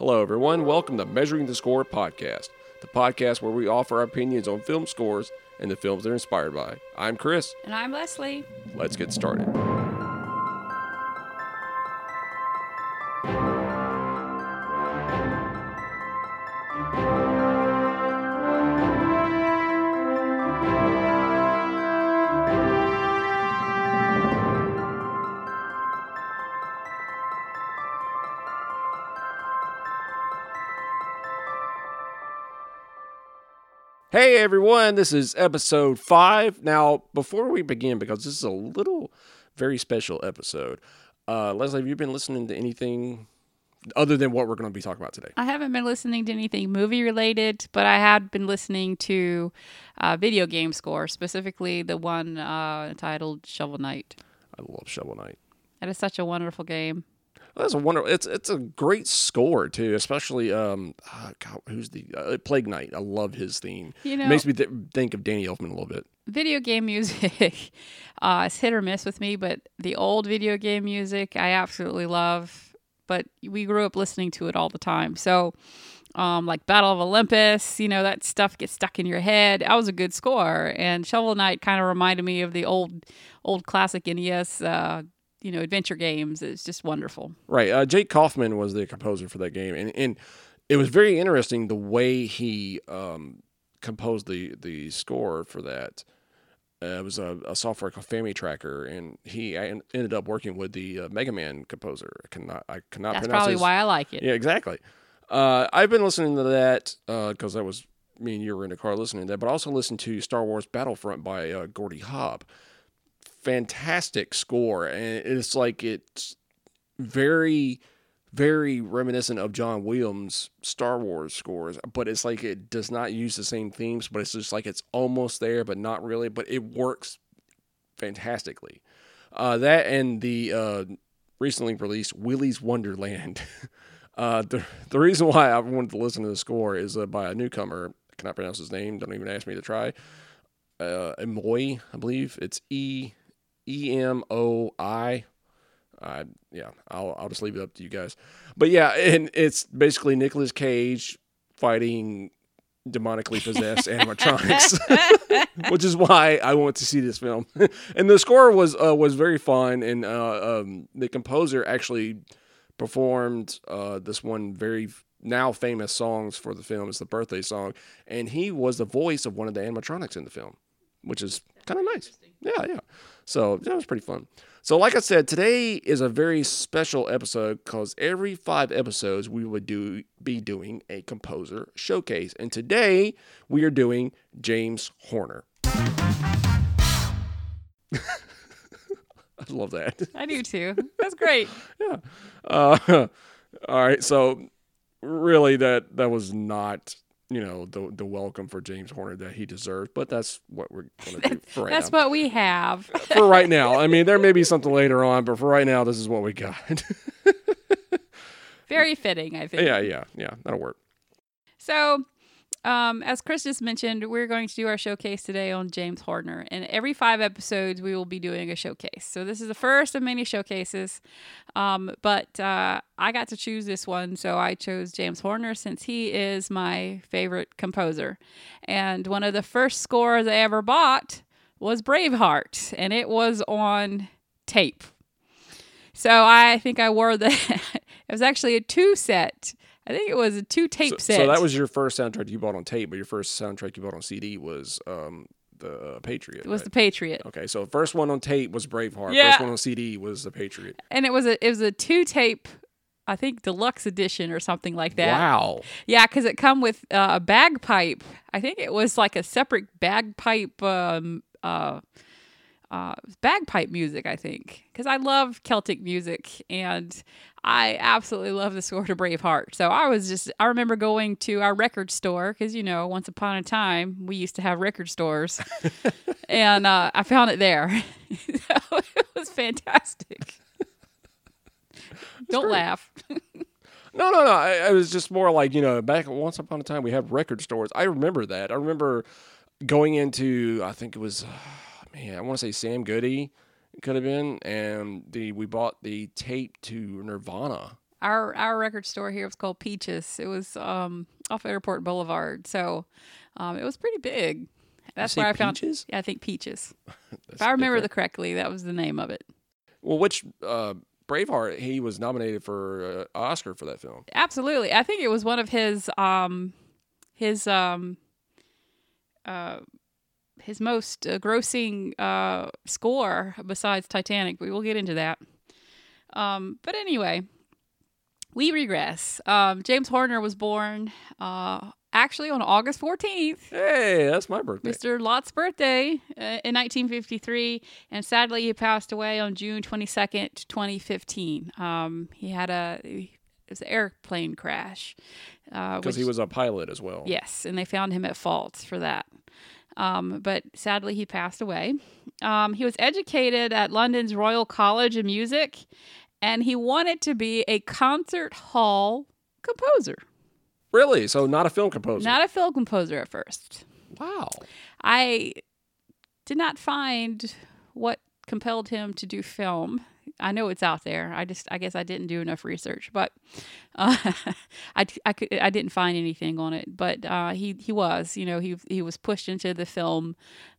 Hello, everyone. Welcome to Measuring the Score podcast, the podcast where we offer our opinions on film scores and the films they're inspired by. I'm Chris. And I'm Leslie. Let's get started. Hey everyone, this is episode five. Now, before we begin, because this is a little very special episode, uh, Leslie, have you been listening to anything other than what we're going to be talking about today? I haven't been listening to anything movie related, but I had been listening to uh, video game score, specifically the one uh, entitled Shovel Knight. I love Shovel Knight. It is such a wonderful game. That's a wonder. It's it's a great score too, especially um, uh, God, who's the uh, Plague Knight. I love his theme. You know, Makes me th- think of Danny Elfman a little bit. video game music uh, is hit or miss with me, but the old video game music I absolutely love. But we grew up listening to it all the time. So, um, like Battle of Olympus, you know, that stuff gets stuck in your head. That was a good score. And Shovel Knight kind of reminded me of the old, old classic NES, uh, you know, adventure games. It's just wonderful. Right. Uh, Jake Kaufman was the composer for that game, and and it was very interesting the way he um, composed the the score for that. Uh, it was a, a software called FamiTracker, and he I en- ended up working with the uh, Mega Man composer. I cannot I cannot That's probably his, why I like it. Yeah, exactly. Uh, I've been listening to that because that was me and you were in the car listening to that, but I also listened to Star Wars Battlefront by uh, Gordy Haab. Fantastic score, and it's like it's very, very reminiscent of John Williams' Star Wars scores, but it's like it does not use the same themes, but it's just like it's almost there, but not really. But it works fantastically. Uh, that and the uh, recently released Willy's Wonderland. uh, the the reason why I wanted to listen to the score is uh, by a newcomer. I cannot pronounce his name. Don't even ask me to try. Uh, Emoi, I believe it's E E M O I. Uh, yeah, I'll I'll just leave it up to you guys. But yeah, and it's basically Nicolas Cage fighting demonically possessed animatronics, which is why I want to see this film. and the score was uh, was very fun, and uh, um, the composer actually performed uh, this one very now famous songs for the film. It's the birthday song, and he was the voice of one of the animatronics in the film, which is kind of nice. Yeah, yeah. So that was pretty fun. So, like I said, today is a very special episode because every five episodes we would do be doing a composer showcase, and today we are doing James Horner. I love that. I do too. That's great. yeah. Uh, all right. So, really, that that was not you know the the welcome for James Horner that he deserved, but that's what we're going to do for right That's now. what we have. Uh, for right now. I mean, there may be something later on, but for right now, this is what we got. Very fitting, I think. yeah, yeah, yeah. That'll work. So, um, as Chris just mentioned, we're going to do our showcase today on James Horner. And every five episodes, we will be doing a showcase. So, this is the first of many showcases. Um, but uh, I got to choose this one. So, I chose James Horner since he is my favorite composer. And one of the first scores I ever bought was Braveheart, and it was on tape. So, I think I wore the, it was actually a two set. I think it was a two tape So, set. so that was your first soundtrack you bought on tape, but your first soundtrack you bought on CD was um, the Patriot. It was right? the Patriot, Okay, so first one on tape was Braveheart. Yeah. First one on CD was the Patriot. and it was a it was a two tape, I think deluxe edition or something like that. Wow. Yeah, because it come with uh, a bagpipe. I think it was like a separate bagpipe. Um, uh, uh, bagpipe music, I think, because I love Celtic music and I absolutely love the score to Braveheart. So I was just, I remember going to our record store because, you know, once upon a time we used to have record stores and uh, I found it there. so it was fantastic. Don't great. laugh. No, no, no. I, I was just more like you know, back once upon a time we had record stores. I remember that. I remember going into I think it was man, I want to say Sam Goody it could have been, and the we bought the tape to Nirvana. our our record store here was called Peaches. It was um, off Airport Boulevard, so um, it was pretty big. That's where I found. Peaches? Yeah, I think Peaches. if I remember different. the correctly, that was the name of it. Well, which uh, Braveheart, he was nominated for uh, Oscar for that film. Absolutely, I think it was one of his um, his um, uh, his most uh, grossing uh, score besides Titanic. We'll get into that. Um, but anyway, we regress. Um, James Horner was born uh, actually on August 14th, Hey, that's my birthday. Mr. Lot's birthday uh, in 1953, and sadly he passed away on June 22nd, 2015. Um, he had a it was an airplane crash uh, Because he was a pilot as well. Yes, and they found him at fault for that. Um, but sadly, he passed away. Um, he was educated at London's Royal College of Music, and he wanted to be a concert hall composer, Really? So not a film composer. not a film composer at first. wow. I did not find what compelled him to do film. I know it's out there. I just, I guess, I didn't do enough research, but uh, I, I, could, I didn't find anything on it. But uh, he, he was, you know, he, he was pushed into the film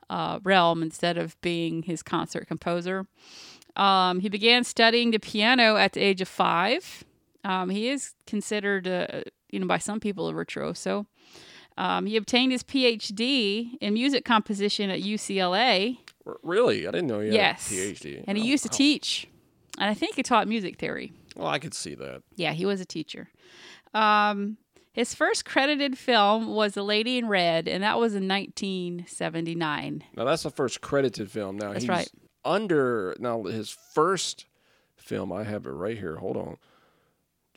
uh, realm instead of being his concert composer. Um, he began studying the piano at the age of five. Um, he is considered, uh, you know, by some people a virtuoso. Um, he obtained his PhD in music composition at UCLA, really? I didn't know he had Yes. a PhD. and he Oh, used to wow. teach. And I think he taught music theory. Well, I could see that. Yeah, he was a teacher. Um, his first credited film was The Lady in Red, and that was in 1979. Now that's the first credited film. Now That's he's right. under now his first film. I have it right here. Hold on.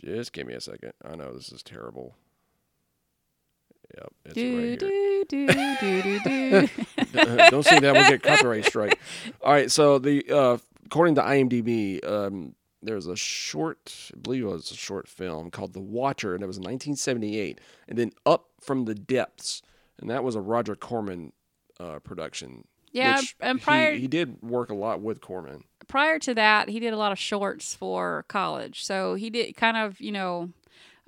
Just give me a second. I know this is terrible. Yep, it's Do, right here. do, do, do, do, do. Don't say that. We'll get copyright strike. All right. So the uh, according to IMDb, um, there's a short, I believe it was a short film called The Watcher, and it was in 1978. And then Up from the Depths, and that was a Roger Corman uh, production. Yeah, and he- prior he, did work a lot with Corman. prior to that, he did a lot of shorts for college. So he did kind of, you know,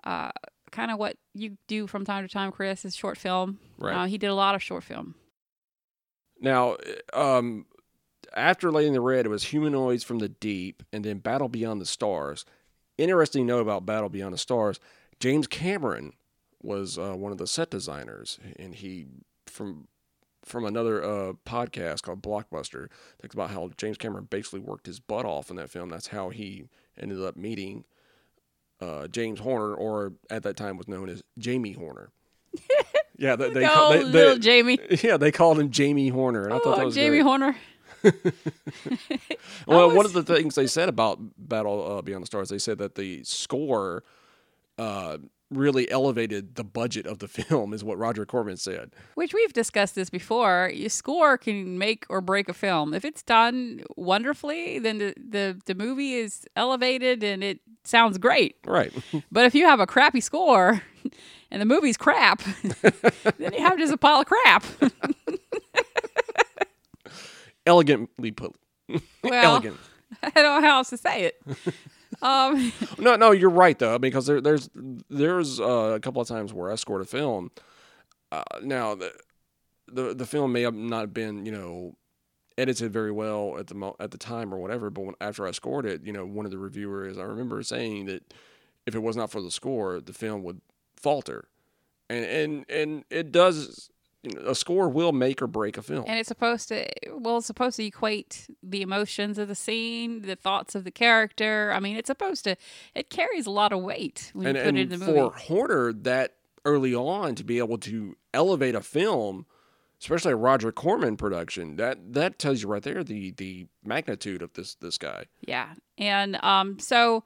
uh, kind of what you do from time to time, Chris, is short film. Right. Uh, he did a lot of short film. Now, um, after Lady in Red, it was Humanoids from the Deep, and then Battle Beyond the Stars. Interesting note about Battle Beyond the Stars: James Cameron was uh, one of the set designers, and he from from another uh, podcast called Blockbuster talks about how James Cameron basically worked his butt off in that film. That's how he ended up meeting uh, James Horner, or at that time was known as Jamie Horner. yeah, they, they, oh, call- they, little Jamie. yeah, they called him Jamie Horner, and I thought that Oh, was Jamie great. Horner. Well, one of the things they said about Battle uh, Beyond the Stars, they said that the score uh, really elevated the budget of the film, is what Roger Corman said. Which we've discussed this before. Your score can make or break a film. If it's done wonderfully, then the, the, the movie is elevated and it sounds great. Right. But if you have a crappy score and the movie's crap, then you have just a pile of crap. Elegantly put. Well, Elegant. I don't know how else to say it. Um, No, no, you're right though, because there, there's there's uh, a couple of times where I scored a film. Uh, now the, the the film may have not been you know edited very well at the mo- at the time or whatever, but when, after I scored it, you know, one of the reviewers I remember saying that if it was not for the score, the film would falter, and and and it does. A score will make or break a film. and it's supposed to, well, it's supposed to equate the emotions of the scene, the thoughts of the character. I mean, it's supposed to, it carries a lot of weight when and, you put and it in the movie. for. Horner, that early on to be able to elevate a film, especially a Roger Corman production, that that tells you right there the the magnitude of this this guy. Yeah. And um, so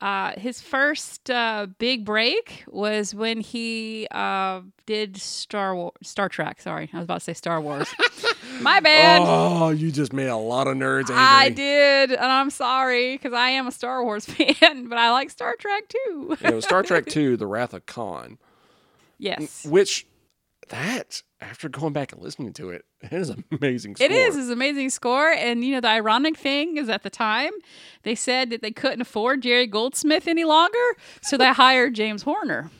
uh, his first uh, big break was when he uh, did Star War- Star Trek. Sorry, I was about to say Star Wars. My bad. Oh, you just made a lot of nerds angry. I did, and I'm sorry because I am a Star Wars fan, but I like Star Trek too. Know, Star Trek Two: The Wrath of Khan, yes. which that after going back and listening to it, it is an amazing. Score. It is. It's an amazing score. And, you know, the ironic thing is at the time, they said that they couldn't afford Jerry Goldsmith any longer. So they hired James Horner.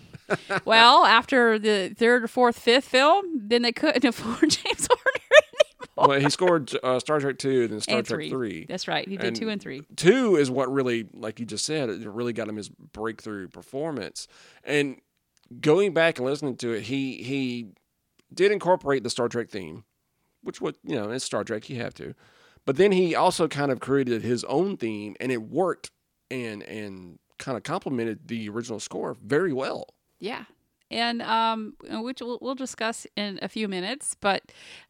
well, after the third or fourth, fifth film, then they couldn't afford James Horner anymore. Well, he scored uh, Star Trek two, then Star And Trek three. three. That's right. He did And two and three. Two is what really, like you just said, it really got him his breakthrough performance. And going back and listening to it, he he did incorporate the Star Trek theme, which would you know it's Star Trek, you have to. But then he also kind of created his own theme, and it worked and and kind of complemented the original score very well. Yeah. And um, which we'll, we'll discuss in a few minutes, but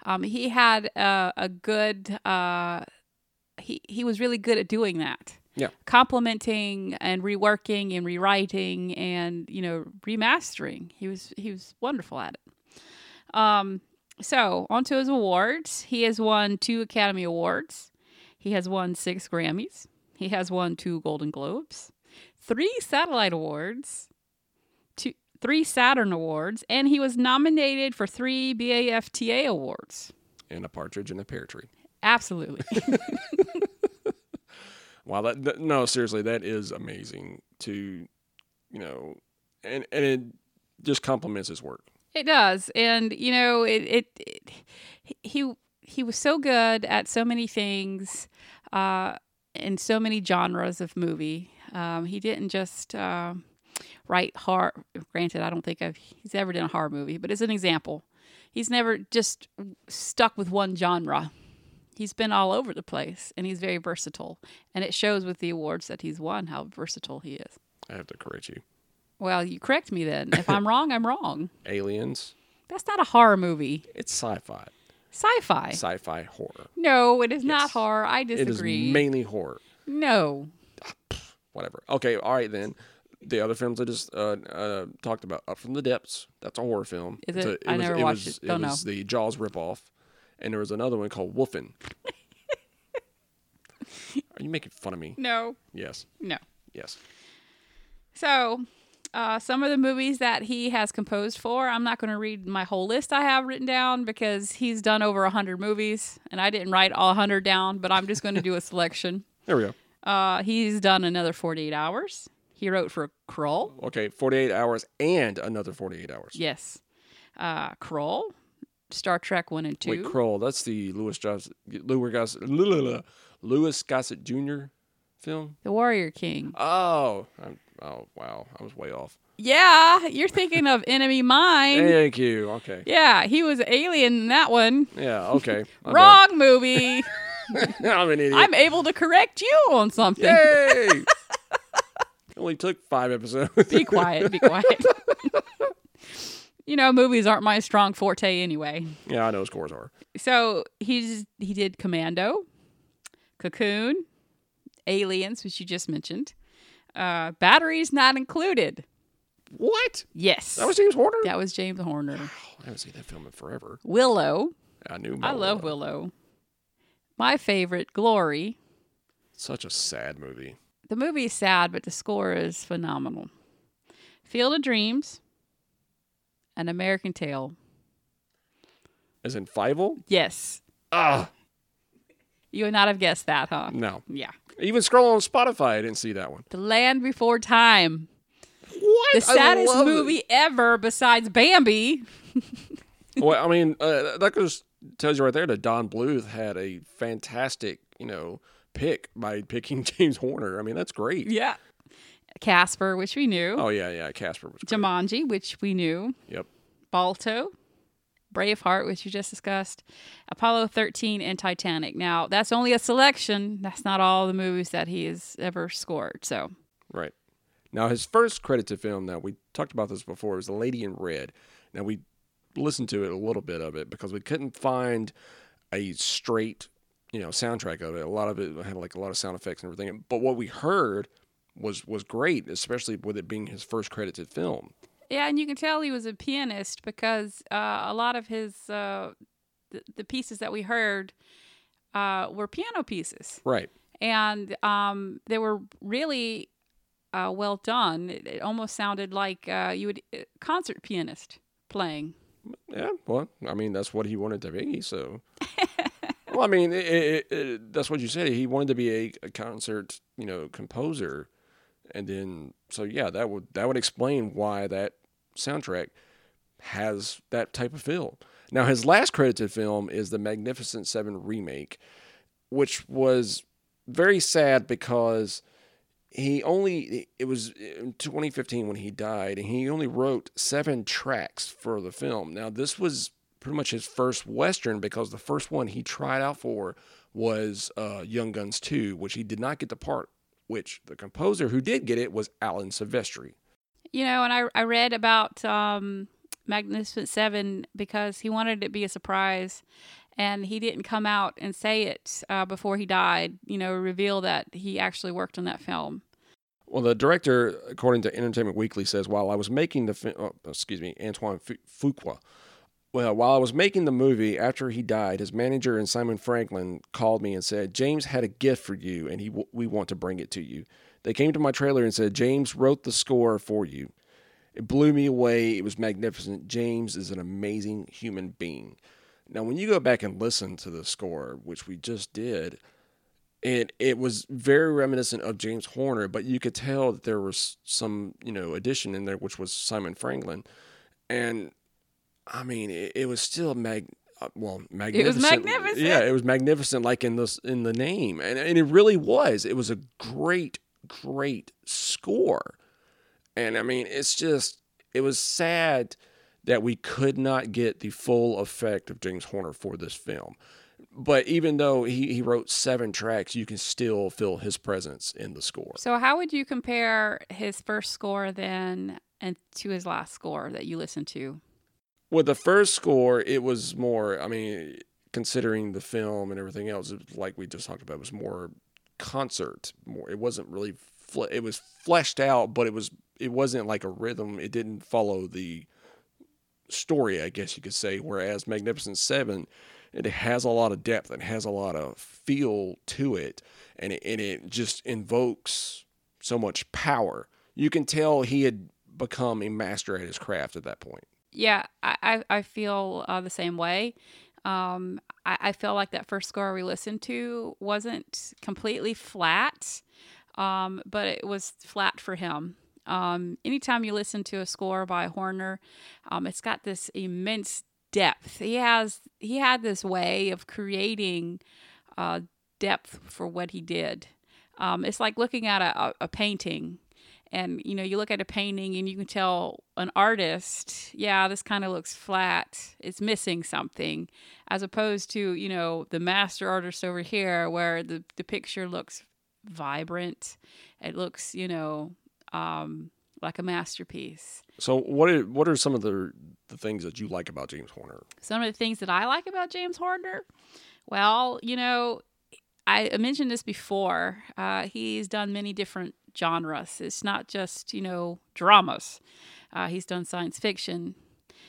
um, he had a, a good. Uh, he he was really good at doing that. Yeah. Complementing and reworking and rewriting and you know remastering. He was he was wonderful at it. Um. So on to his awards. He has won two Academy Awards. He has won six Grammys. He has won two Golden Globes, three Satellite Awards two, three Saturn Awards, and he was nominated for three BAFTA awards. And a partridge in a pear tree. Absolutely. Wow, that, that no, seriously, that is amazing to, you know, and and it just complements his work. It does. And, you know, it, it, it he he was so good at so many things uh, in so many genres of movie. Um, he didn't just uh, write horror. Granted, I don't think I've, he's ever done a horror movie, but as an example, he's never just stuck with one genre. He's been all over the place, and he's very versatile. And it shows with the awards that he's won how versatile he is. I have to correct you. Well, you correct me then. If I'm wrong, I'm wrong. Aliens, That's not a horror movie. it's sci-fi, Sci-fi. sci-fi horror. No, it is not horror. I disagree. It is mainly horror. no. Whatever. Okay, all right then. The other films I just uh, uh, talked about, Up from the Depths, that's a horror film. Is it? a- I never was, watched was, it. Don't it was the Jaws ripoff, and there was another one called Wolfen. Are you making fun of me? No. Yes. No. Yes. So, uh, some of the movies that he has composed for, I'm not going to read my whole list I have written down because he's done over 100 movies, and I didn't write all 100 down, but I'm just going to do a selection. There we go. Uh, he's done another 48 hours. He wrote for Krull. Okay, 48 hours and another 48 hours. Yes. Uh, Krull, Star Trek 1 and 2. Wait, Krull, that's the Louis Gossett, Louis Gossett, Louis Gossett Jr. film? the Warrior King. Oh, I'm, oh, wow. I was way off. Yeah, you're thinking of Enemy Mine. Thank you. Okay. Yeah, he was alien in that one. Yeah, okay. My bad. Wrong movie. I'm an idiot. I'm able to correct you on something. Yay! Only took five episodes. Be quiet. Be quiet. you know, movies aren't my strong forte anyway. yeah, I know scores are. So he's he did Commando, Cocoon, Aliens, which you just mentioned. Uh, batteries not included. What? Yes, That was James Horner? that was James Horner. I haven't seen that film in forever. Willow. I knew. I love Willow. My favorite, Glory. Such a sad movie. The movie is sad, but the score is phenomenal. Field of Dreams, An American Tail. As in Fievel? Yes. Ah, You would not have guessed that, huh? no. Yeah. Even scrolling on Spotify, I didn't see that one. The Land Before Time. What? The saddest movie ever besides Bambi. well, I mean, uh, that just tells you right there that Don Bluth had a fantastic, you know, pick by picking James Horner. I mean, that's great. Yeah. Casper, which we knew. Oh yeah, yeah. Casper was great. Jumanji, which we knew. Yep. Balto. Braveheart, which you just discussed, Apollo 13, and Titanic. Now, that's only a selection. That's not all the movies that he has ever scored. So, Right. Now, his first credited film, now we talked about this before, was The Lady in Red. Now, we listened to it, a little bit of it, because we couldn't find a straight, you know, soundtrack of it. A lot of it had like a lot of sound effects and everything. But what we heard was was great, especially with it being his first credited film. Yeah, and you can tell he was a pianist because uh, a lot of his, uh, the, the pieces that we heard uh, were piano pieces. Right. and um, they were really uh, well done. It, it almost sounded like uh, you would uh, concert pianist playing. Yeah, well, I mean, that's what he wanted to be. So, well, I mean, it, it, that's what you said. He wanted to be a, a, concert, you know, composer, and then so yeah, that would that would explain why that soundtrack has that type of feel. Now, his last credited film is the Magnificent Seven remake, which was very sad because he only it was in 2015 when he died and he only wrote seven tracks for the film now this was pretty much his first western because the first one he tried out for was uh, young guns 2 which he did not get the part which the composer who did get it was alan silvestri you know and i, I read about um, magnificent seven because he wanted it to be a surprise and he didn't come out and say it uh, before he died, you know, reveal that he actually worked on that film. Well, the director, according to Entertainment Weekly, says while I was making the film, oh, excuse me, Antoine Fuqua. Well, while I was making the movie after he died, his manager and Simon Franglen called me and said, "James had a gift for you, and he we want to bring it to you." They came to my trailer and said, "James wrote the score for you." It blew me away. It was magnificent. James is an amazing human being. Now, when you go back and listen to the score, which we just did, it it was very reminiscent of James Horner, but you could tell that there was some you know addition in there, which was Simon Franglen, and I mean it, it was still mag uh, well magnificent. It was magnificent. Yeah, it was magnificent, like in this in the name, and and it really was. It was a great great score, and I mean it's just it was sad that we could not get the full effect of James Horner for this film. But even though he, he wrote seven tracks, you can still feel his presence in the score. So, how would you compare his first score then and to his last score that you listened to? With the first score, it was more, I mean, considering the film and everything else, like we just talked about, it was more concert. More, it wasn't really, it was fleshed out, but it was, it wasn't like a rhythm. It didn't follow the story, I guess you could say. Whereas Magnificent Seven, it has a lot of depth and has a lot of feel to it, and it, and it just invokes so much power. You can tell he had become a master at his craft at that point. Yeah, I I feel uh, the same way. Um, I, I feel like that first score we listened to wasn't completely flat, um, but it was flat for him. Um, anytime you listen to a score by Horner, um, it's got this immense depth. He has he had this way of creating uh, depth for what he did. Um, it's like looking at a, a, painting, and you know you look at a painting and you can tell an artist, yeah, this kind of looks flat. It's missing something, as opposed to you know the master artist over here, where the the picture looks vibrant. It looks you know um, like a masterpiece. So what are what are some of the the things that you like about James Horner? Some of the things that I like about James Horner, well, you know, I mentioned this before. Uh, he's done many different genres. It's not just you know dramas. Uh, he's done science fiction.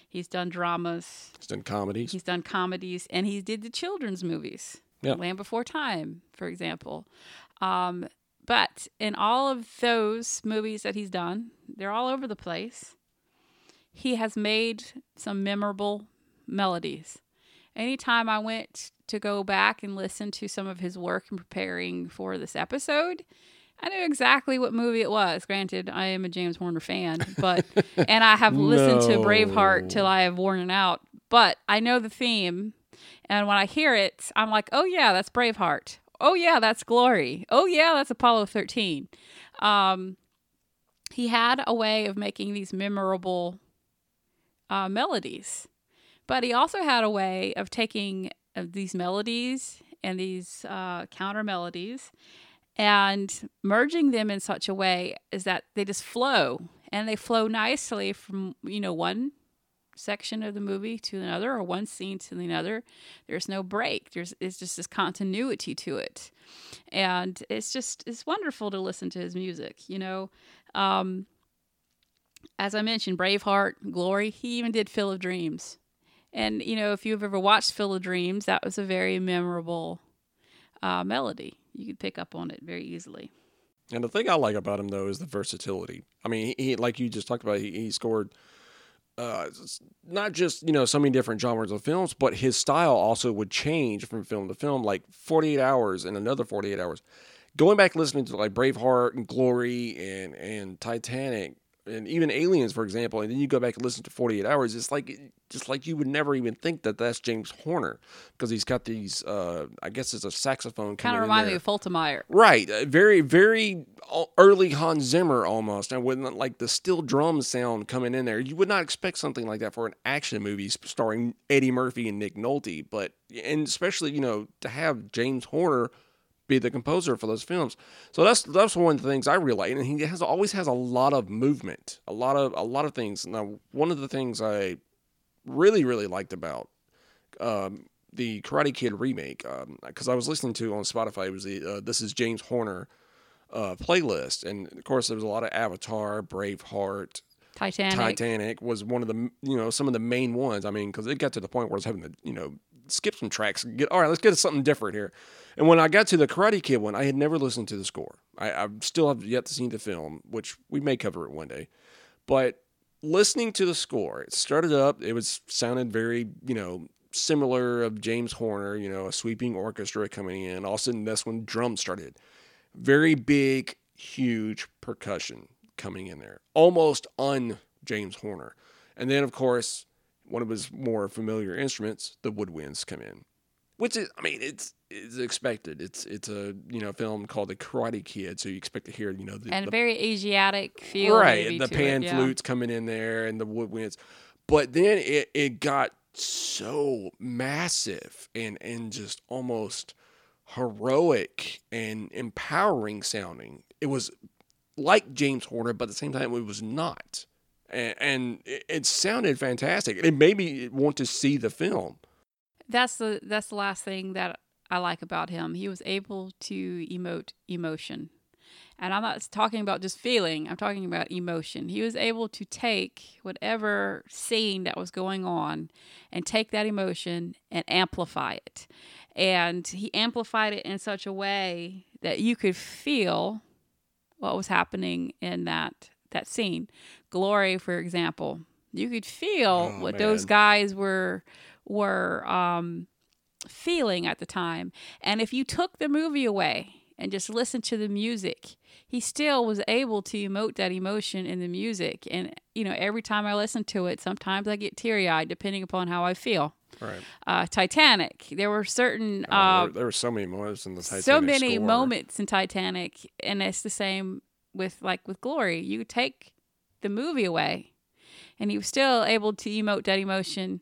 He's done dramas. He's done comedies. He's done comedies, and he did the children's movies. Yeah. Land Before Time, for example. Um, but in all of those movies that he's done, they're all over the place. He has made some memorable melodies. Anytime I went to go back and listen to some of his work in preparing for this episode, I knew exactly what movie it was. Granted, I am a James Horner fan, but and I have listened no. to Braveheart till I have worn it out. But I know the theme, and when I hear it, I'm like, "Oh yeah, that's Braveheart." oh yeah, that's Glory. Oh yeah, that's Apollo 13. Um, he had a way of making these memorable uh, melodies, but he also had a way of taking uh, these melodies and these uh, counter melodies and merging them in such a way is that they just flow and they flow nicely from you know one section of the movie to another or one scene to another. There's no break. There's it's just this continuity to it. And it's just it's wonderful to listen to his music, you know. Um, as I mentioned, Braveheart, Glory, he even did Field of Dreams. And, you know, if you've ever watched Field of Dreams, that was a very memorable uh, melody. You could pick up on it very easily. And the thing I like about him, though, is the versatility. I mean, he, like you just talked about, he, he scored uh, not just you know so many different genres of films, but his style also would change from film to film. Like Forty Eight Hours and another Forty Eight Hours. Going back listening to like Braveheart and Glory and and Titanic and even Aliens, for example, and then you go back and listen to Forty Eight Hours. It's like just like you would never even think that that's James Horner because he's got these. Uh, I guess it's a saxophone Kind of in remind me of Faltermeyer. Right, uh, very, very early Hans Zimmer almost, and with like the steel drum sound coming in there, you would not expect something like that for an action movie starring Eddie Murphy and Nick Nolte. But and especially you know to have James Horner be the composer for those films, so that's that's one of the things I relate, and he has always has a lot of movement, a lot of a lot of things. Now, one of the things I really really liked about um, the Karate Kid remake because I was listening to on Spotify. It was the uh, this is James Horner uh, playlist, and of course there was a lot of Avatar, Braveheart, Titanic. Titanic was one of the you know some of the main ones. I mean, because it got to the point where I was having to you know skip some tracks. Get all right, let's get to something different here. And when I got to the Karate Kid one, I had never listened to the score. I, I still have yet to see the film, which we may cover it one day. But listening to the score, it started up. It was sounded very you know similar of James Horner. You know, a sweeping orchestra coming in. All of a sudden, that's when drums started. Very big, huge percussion coming in there, almost un James Horner. And then, of course, one of his more familiar instruments, the woodwinds, come in, which is, I mean, it's it's expected. It's it's a you know film called The Karate Kid, so you expect to hear you know the, and the very Asiatic feel. right the pan it, yeah. flutes coming in there and the woodwinds, but then it it got so massive and and just almost heroic and empowering sounding. It was like James Horner, but at the same time, it was not. And, and it, it sounded fantastic. It made me want to see the film. That's the that's the last thing that I like about him. He was able to emote emotion. And I'm not talking about just feeling, I'm talking about emotion. He was able to take whatever scene that was going on and take that emotion and amplify it. And he amplified it in such a way that you could feel what was happening in that that scene. Glory, for example, you could feel Oh, what those guys were were um, feeling at the time. And if you took the movie away and just listened to the music, he still was able to emote that emotion in the music. And you know, every time I listen to it, sometimes I get teary eyed, depending upon how I feel. Right. Uh, Titanic, there were certain Uh, uh, there, there were so many moments in the Titanic so many score. moments in Titanic, and it's the same with like with Glory. You take the movie away, and he was still able to emote that emotion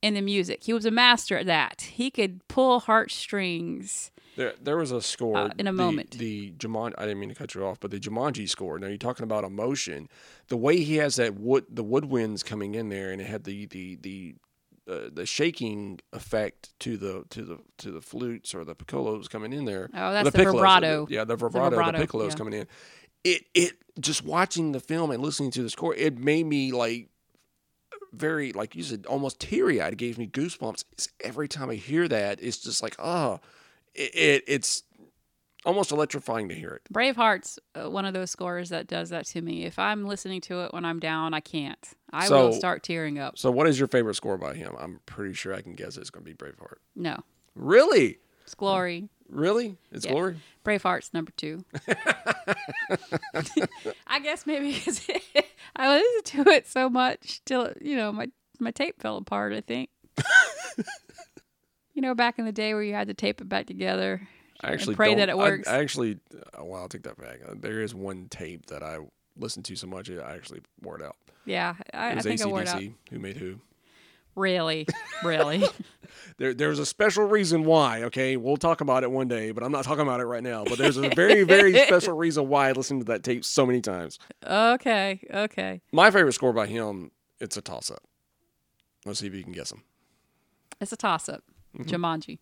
in the music. He was a master at that. He could pull heartstrings. There, there was a score Uh, in a the- moment. The Jumanji. I didn't mean to cut you off, but the Jumanji score. Now you're talking about emotion. The way he has that wood, the woodwinds coming in there, and it had the the the uh, the shaking effect to the to the to the flutes or the piccolos coming in there. Oh, that's the piccolos, vibrato. Yeah, the vibrato, vibrato, the piccolos yeah. coming in. It it just watching the film and listening to the score, it made me like very like you said almost teary eyed. It gave me goosebumps. It's, every time I hear that, it's just like oh, it, it it's almost electrifying to hear it. Braveheart's uh, one of those scores that does that to me. If I'm listening to it when I'm down, I can't. I will So- start tearing up. So, what is your favorite score by him? I'm pretty sure I can guess it's going to be Braveheart. No, Really, it's Glory. really, it's Yeah. Glory. Braveheart's number two. I guess maybe because I listened to it so much till you know my my tape fell apart. I think. you know, back in the day where you had to tape it back together. I actually pray that it works. I, actually, uh, well, I'll take that back. Uh, There is one tape that I listened to so much I actually wore it out. Yeah, I, It I was think I wore it out. ACDC who made who. Really, really. There, there's a special reason why. Okay, we'll talk about it one day, but I'm not talking about it right now. But there's a very, very special reason why I listened to that tape so many times. okay, okay. My favorite score by him, it's a toss up. Let's see if you can guess them. It's a toss up. Mm-hmm. Jumanji.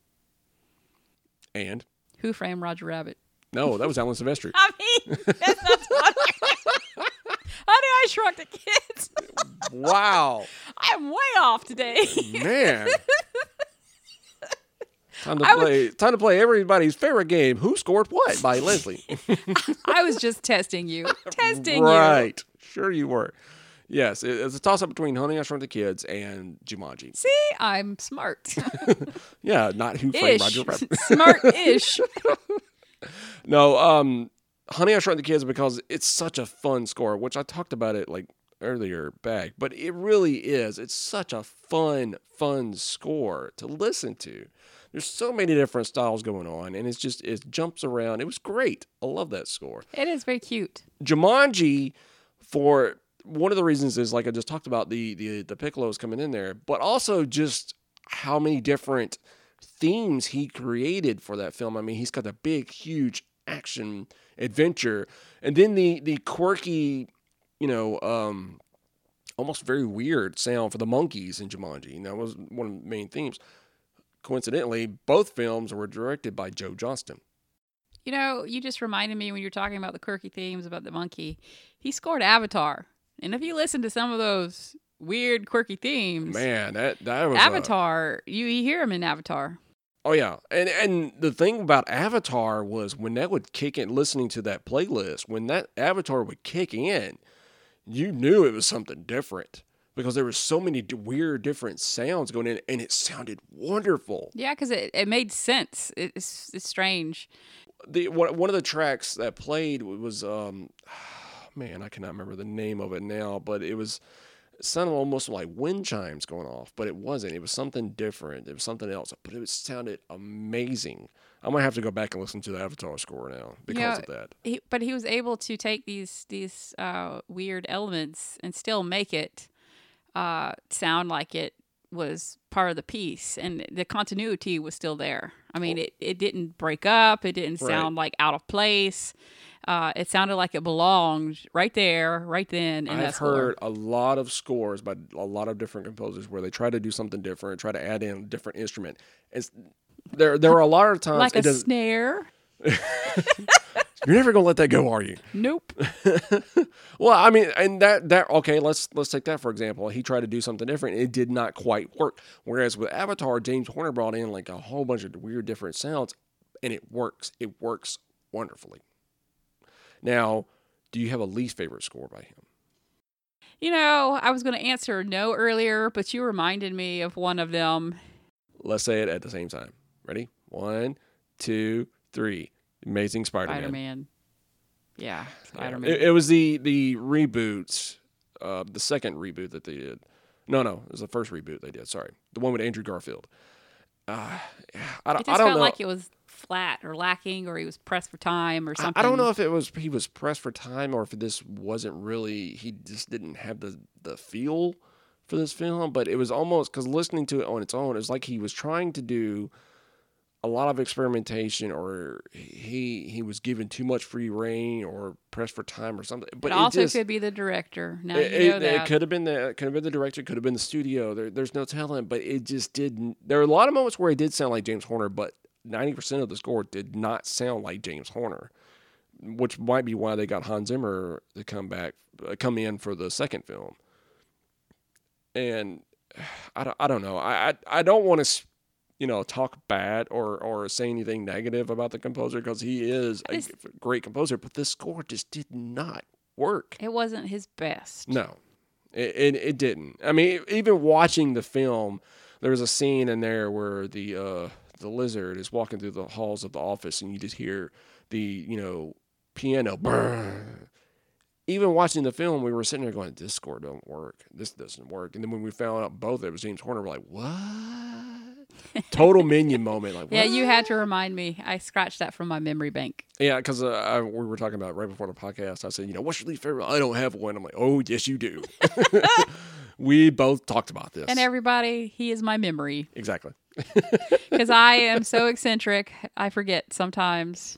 And Who framed Roger Rabbit? no, that was Alan Silvestri. I mean, that's not Honey, I Shrunk the Kids. wow, I'm way off today. man. Time to I play. Time to play everybody's favorite game. Who scored what by Leslie? I was just testing you. Testing you. right. Sure you were. yes, it- it's a toss up between Honey I Shrunk the Kids and Jumanji. See, I'm smart. Yeah, not Who Ish. Roger Rabbit. Smart-ish. No, um, Honey I Shrunk the Kids because it's such a fun score, which I talked about it like earlier back, but it really is. It's such a fun, fun score to listen to. There's so many different styles going on, and it's just it jumps around. It was great. I love that score. It is very cute. Jumanji, for one of the reasons is like I just talked about the the the piccolos coming in there, but also just how many different themes he created for that film. I mean, he's got the big, huge action adventure, and then the the quirky, you know, um, almost very weird sound for the monkeys in Jumanji. And that was one of the main themes. Coincidentally, both films were directed by Joe Johnston. You know, you just reminded me when you're talking about the quirky themes about the monkey. He scored Avatar, and if you listen to some of those weird, quirky themes, Man, that that was a- Avatar, you, you hear him in Avatar. Oh yeah, and and the thing about Avatar was when that would kick in, listening to that playlist, when that Avatar would kick in, you knew it was something different because there were so many d- weird, different sounds going in, and it sounded wonderful. Yeah, because it, it made sense. It's, it's strange. The one one of the tracks that played was um, man, I cannot remember the name of it now, but it was it sounded almost like wind chimes going off, but it wasn't. It was something different. It was something else, but it sounded amazing. I'm gonna have to go back and listen to the Avatar score now because Yeah. of that. He, but he was able to take these these uh, weird elements and still make it uh, sound like it was part of the piece, and the continuity was still there. I mean, it, it didn't break up. It didn't Right. sound like out of place. Uh, it sounded like it belonged right there, right then. In that I've heard a lot of scores by a lot of different composers where they try to do something different, try to add in a different instrument. It's there. There are a lot of times like a does, snare. you're never gonna let that go, are you? Nope. Well, I mean, and that that okay, let's let's take that for example. He tried to do something different. It did not quite work. Whereas with Avatar, James Horner brought in like a whole bunch of weird different sounds, and it works. It works wonderfully. Now, do you have a least favorite score by him? You know, I was going to answer no earlier, but you reminded me of one of them. Let's say it at the same time. Ready? One, two, three. Amazing Spider-Man. Spider Man. Yeah, Yeah, Spider Man. It, it was the the reboot, uh, the second reboot that they did. No, no, it was the first reboot they did. Sorry, the one with Andrew Garfield. Uh, I don't, It I don't felt know. like it was flat or lacking, or he was pressed for time or I- something. I don't know if it was he was pressed for time or if this wasn't really he just didn't have the the feel for this film. But it was almost because listening to it on its own, it was like he was trying to do a lot of experimentation, or he he was given too much free reign, or pressed for time, or something. But But it also just, could be the director. Now it, you know it- that. it could have been the could have been the director, could have been the studio. There, there's no telling, but it just didn't. There are a lot of moments where it did sound like James Horner, but ninety percent of the score did not sound like James Horner, which might be why they got Hans Zimmer to come back, uh, come in for the second film. And I don't, I don't know. I, I, I don't want to, you know, talk bad or or say anything negative about the composer because he is a It's- great composer, but this score just did not work. it wasn't his best. No, it, it it didn't. I mean, even watching the film, there was a scene in there where the uh, the lizard is walking through the halls of the office, and you just hear the you know piano. Brrr. Even watching the film, we were sitting there going, "This score don't work. This doesn't work." And then when we found out both it was James Horner, we're like, "What?" Total minion moment. Like, Yeah, you had to remind me. I scratched that from my memory bank. Yeah, because uh, I- we were talking about right before the podcast. I said, you know, what's your least favorite? I don't have one. I'm like, oh, yes, you do. we both talked about this. And everybody, he is my memory exactly. because I am so eccentric. I forget sometimes.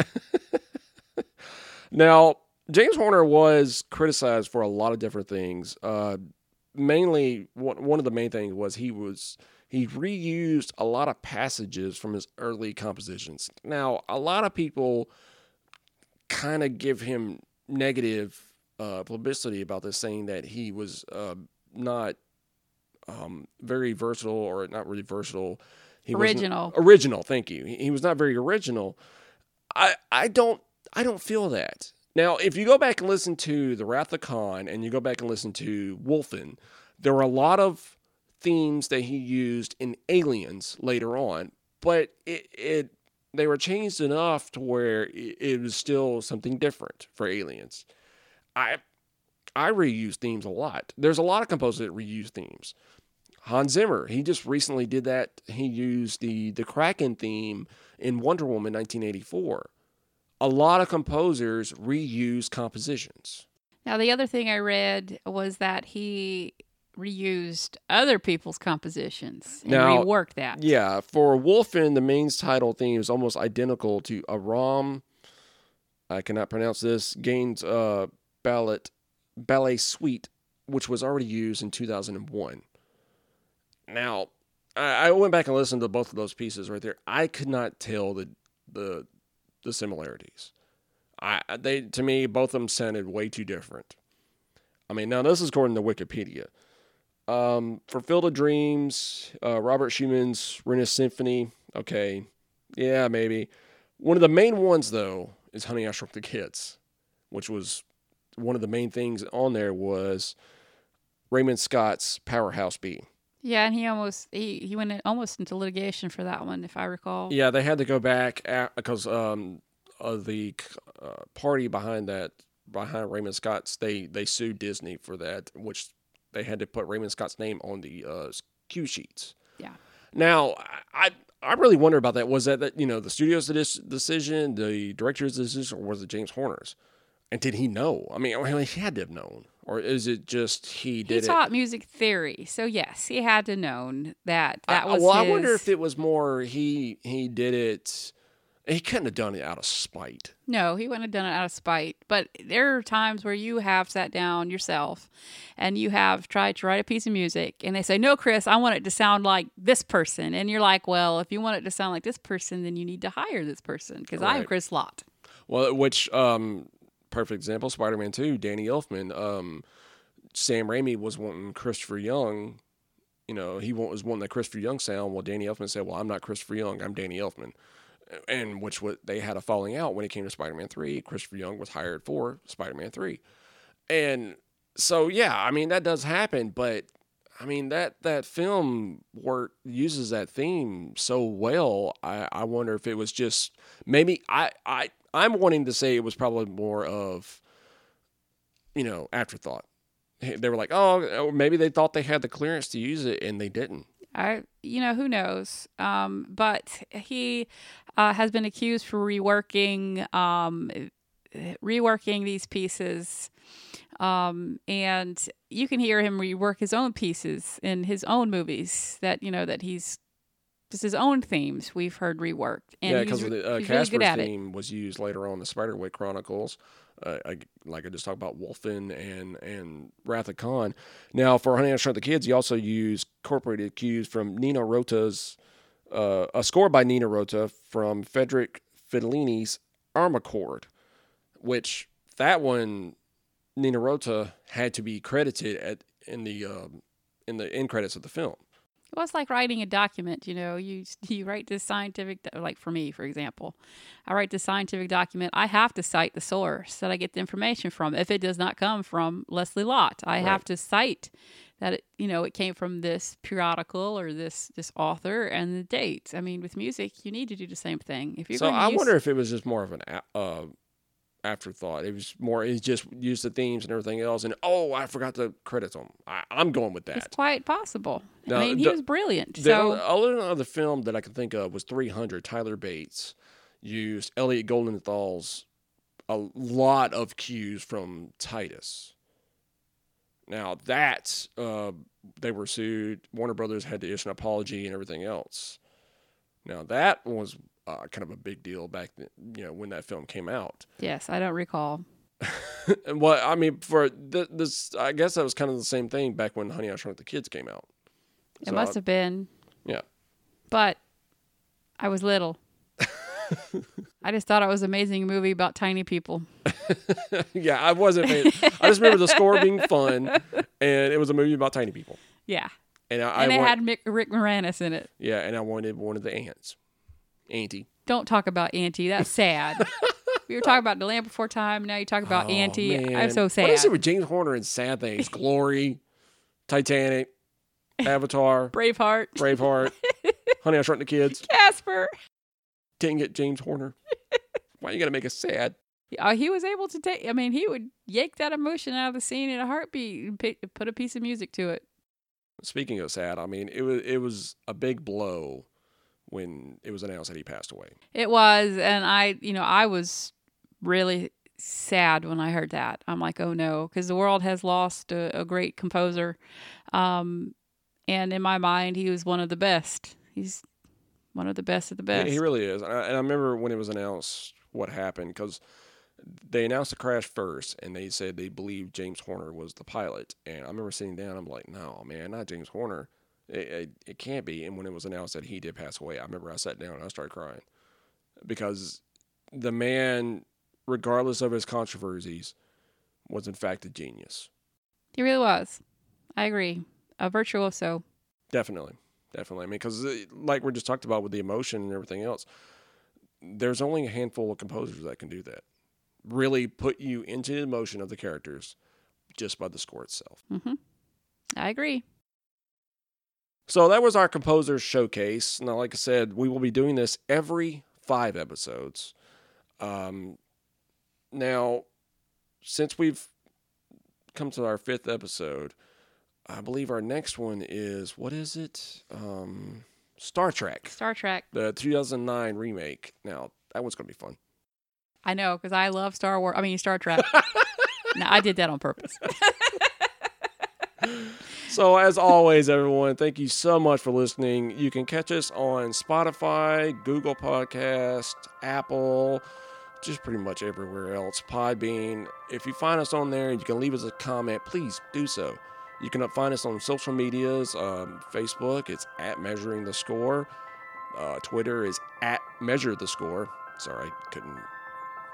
Now, James Horner was criticized for a lot of different things. Uh, mainly, one, one of the main things was he was he reused a lot of passages from his early compositions. Now, a lot of people kind of give him negative uh, publicity about this, saying that he was uh, not um, very versatile or not really versatile. He Original. Original, thank you. He, he was not very original. I I don't I don't feel that. Now, if you go back and listen to The Wrath of Khan and you go back and listen to Wolfen, there were a lot of themes that he used in Aliens later on, but it, it they were changed enough to where it, it was still something different for Aliens. I I reuse themes a lot. There's a lot of composers that reuse themes. Hans Zimmer, he just recently did that. He used the the Kraken theme in Wonder Woman 1984. A lot of composers reuse compositions. Now, the other thing I read was that he reused other people's compositions and Now- reworked that. Yeah, for Wolfen, the main's title theme is almost identical to Aram. I cannot pronounce this. Gaines uh, ballet ballet suite, which was already used in 2001. Now, I, I went back and listened to both of those pieces right there. I could not tell the the the similarities. I they to me both of them sounded way too different. I mean, now this is according to Wikipedia. Um, for Field of Dreams, uh, Robert Schumann's Rhenish Symphony. Okay, yeah, maybe. One of the main ones though is Honey I Shrunk the Kids, which was one of the main things on there was Raymond Scott's Powerhouse B. Yeah, and he almost he, he went in, almost into litigation for that one, if I recall. Yeah, they had to go back because um, of the uh, party behind that behind Raymond Scott's they they sued Disney for that, which they had to put Raymond Scott's name on the uh, cue sheets. Yeah. Now I I really wonder about that. Was that that you know the studio's dis- decision, the director's decision, or was it James Horner's? And did he know? I mean, he had to have known, or is it just he did it? He taught music theory, so yes, he had to known that that I- was. well, I wonder if it was more he he did it. He couldn't have done it out of spite. No, he wouldn't have done it out of spite. But there are times where you have sat down yourself and you have tried to write a piece of music and they say, No, Chris, I want it to sound like this person. And you're like, Well, if you want it to sound like this person, then you need to hire this person because I'm Chris Lott. Well, which um, perfect example, Spider Man Two, Danny Elfman. Um, Sam Raimi was wanting Christopher Young. You know, he was wanting the Christopher Young sound. Well, Danny Elfman said, "Well, I'm not Christopher Young. I'm Danny Elfman." And which what they had a falling out when it came to Spider Man Three. Christopher Young was hired for Spider Man Three, and so yeah, I mean that does happen, but. I mean that that film work uses that theme so well. I, I wonder if it was just maybe I, I I'm wanting to say it was probably more of you know afterthought. They were like, oh, maybe they thought they had the clearance to use it and they didn't. I, you know, who knows? Um, but he uh, has been accused for reworking, um, reworking these pieces, um, and you can hear him rework his own pieces in his own movies. That you know that he's just his own themes we've heard reworked. And yeah, because the uh, he's really Casper's good at it. theme was used later on in the Spiderwick Chronicles. Uh, I, like I just talked about Wolfen and and Wrath of Khan. Now for Honey I Shrunk the Kids, he also used incorporated cues from Nino Rota's uh, a score by Nino Rota from Frederick Fellini's Amarcord, which that one Nino Rota had to be credited at in the um, in the end credits of the film. Well, it's like writing a document. You know, you you write this scientific, like for me, for example, I write this scientific document. I have to cite the source that I get the information from. If it does not come from Leslie Lott, I have to cite that it, you know it came from this periodical or this this author and the date. I mean, with music, you need to do the same thing. If you're so I use, wonder if it was just more of an uh, afterthought. It was more. He just used the themes and everything else, and oh, I forgot to credit them. I, I'm going with that. it's quite possible. No, I mean, he the- was brilliant. The So other other film that I can think of was 300. Tyler Bates used Elliot Goldenthal's a lot of cues from Titus. Now that's uh, they were sued. Warner Brothers had to issue an apology and everything else. Now that was uh, kind of a big deal back then, you know, when that film came out. yes, I don't recall. What I mean for th- this, I guess that was kind of the same thing back when Honey I Shrunk the Kids came out. It So must I- have been. Yeah. But I was little. I just thought it was an amazing movie about tiny people. yeah, I wasn't. Paying, I just remember the score being fun, and it was a movie about tiny people. Yeah. And I, And I it want, had Mick, Rick Moranis in it. yeah, and I wanted one of the ants, Auntie. Don't talk about Auntie. That's sad. We were talking about the Land Before Time. Now you talk about Oh, Auntie. I'm so sad. What is it with James Horner and sad things? Glory, Titanic, Avatar, Braveheart, Braveheart, Honey, I Shrunk the Kids. Casper. Dang it, James Horner. Why you gotta make us sad? Uh, he was able to take. I mean, he would yank that emotion out of the scene in a heartbeat and put a piece of music to it. Speaking of sad, I mean it was it was a big blow when it was announced that he passed away. It was, and I, you know, I was really sad when I heard that. I'm like, oh no, because the world has lost a, a great composer, um, and in my mind, he was one of the best. He's one of the best of the He- best. He really is. And I, and I remember when it was announced what happened because they announced the crash first and they said they believed James Horner was the pilot. And I remember sitting down, I'm like, no, man, not James Horner. It, it, it can't be. And when it was announced that he did pass away, I remember I sat down and I started crying because the man, regardless of his controversies, was in fact a genius. he really was. I agree. A virtuoso. Definitely, definitely. I mean, because like we just talked about with the emotion and everything else, there's only a handful of composers that can do that. Really put you into the emotion of the characters just by the score itself. Mm-hmm. I agree. So that was our composer showcase. Now, like I said, we will be doing this every five episodes. Um, now, since we've come to our fifth episode, I believe our next one is what is it? Um, Star Trek, Star Trek. the 2009 remake. Now, that one's going to be fun. I know because I love Star Wars. I mean Star Trek. no, I did that on purpose. So, as always, everyone, thank you so much for listening. You can catch us on Spotify, Google Podcast, Apple, just pretty much everywhere else. Podbean. If you find us on there you can leave us a comment, please do so. You can find us on social medias. Um, Facebook, it's at Measuring the Score. Uh, Twitter is at Measure the Score. Sorry, couldn't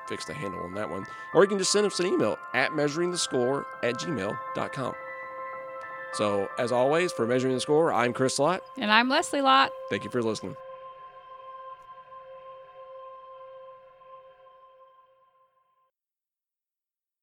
fix the handle on that one. Or you can just send us an email at measuringthescore at gmail.com. So, as always, for Measuring the Score, I'm Chris Lott. and I'm Leslie Lott. Thank you for listening.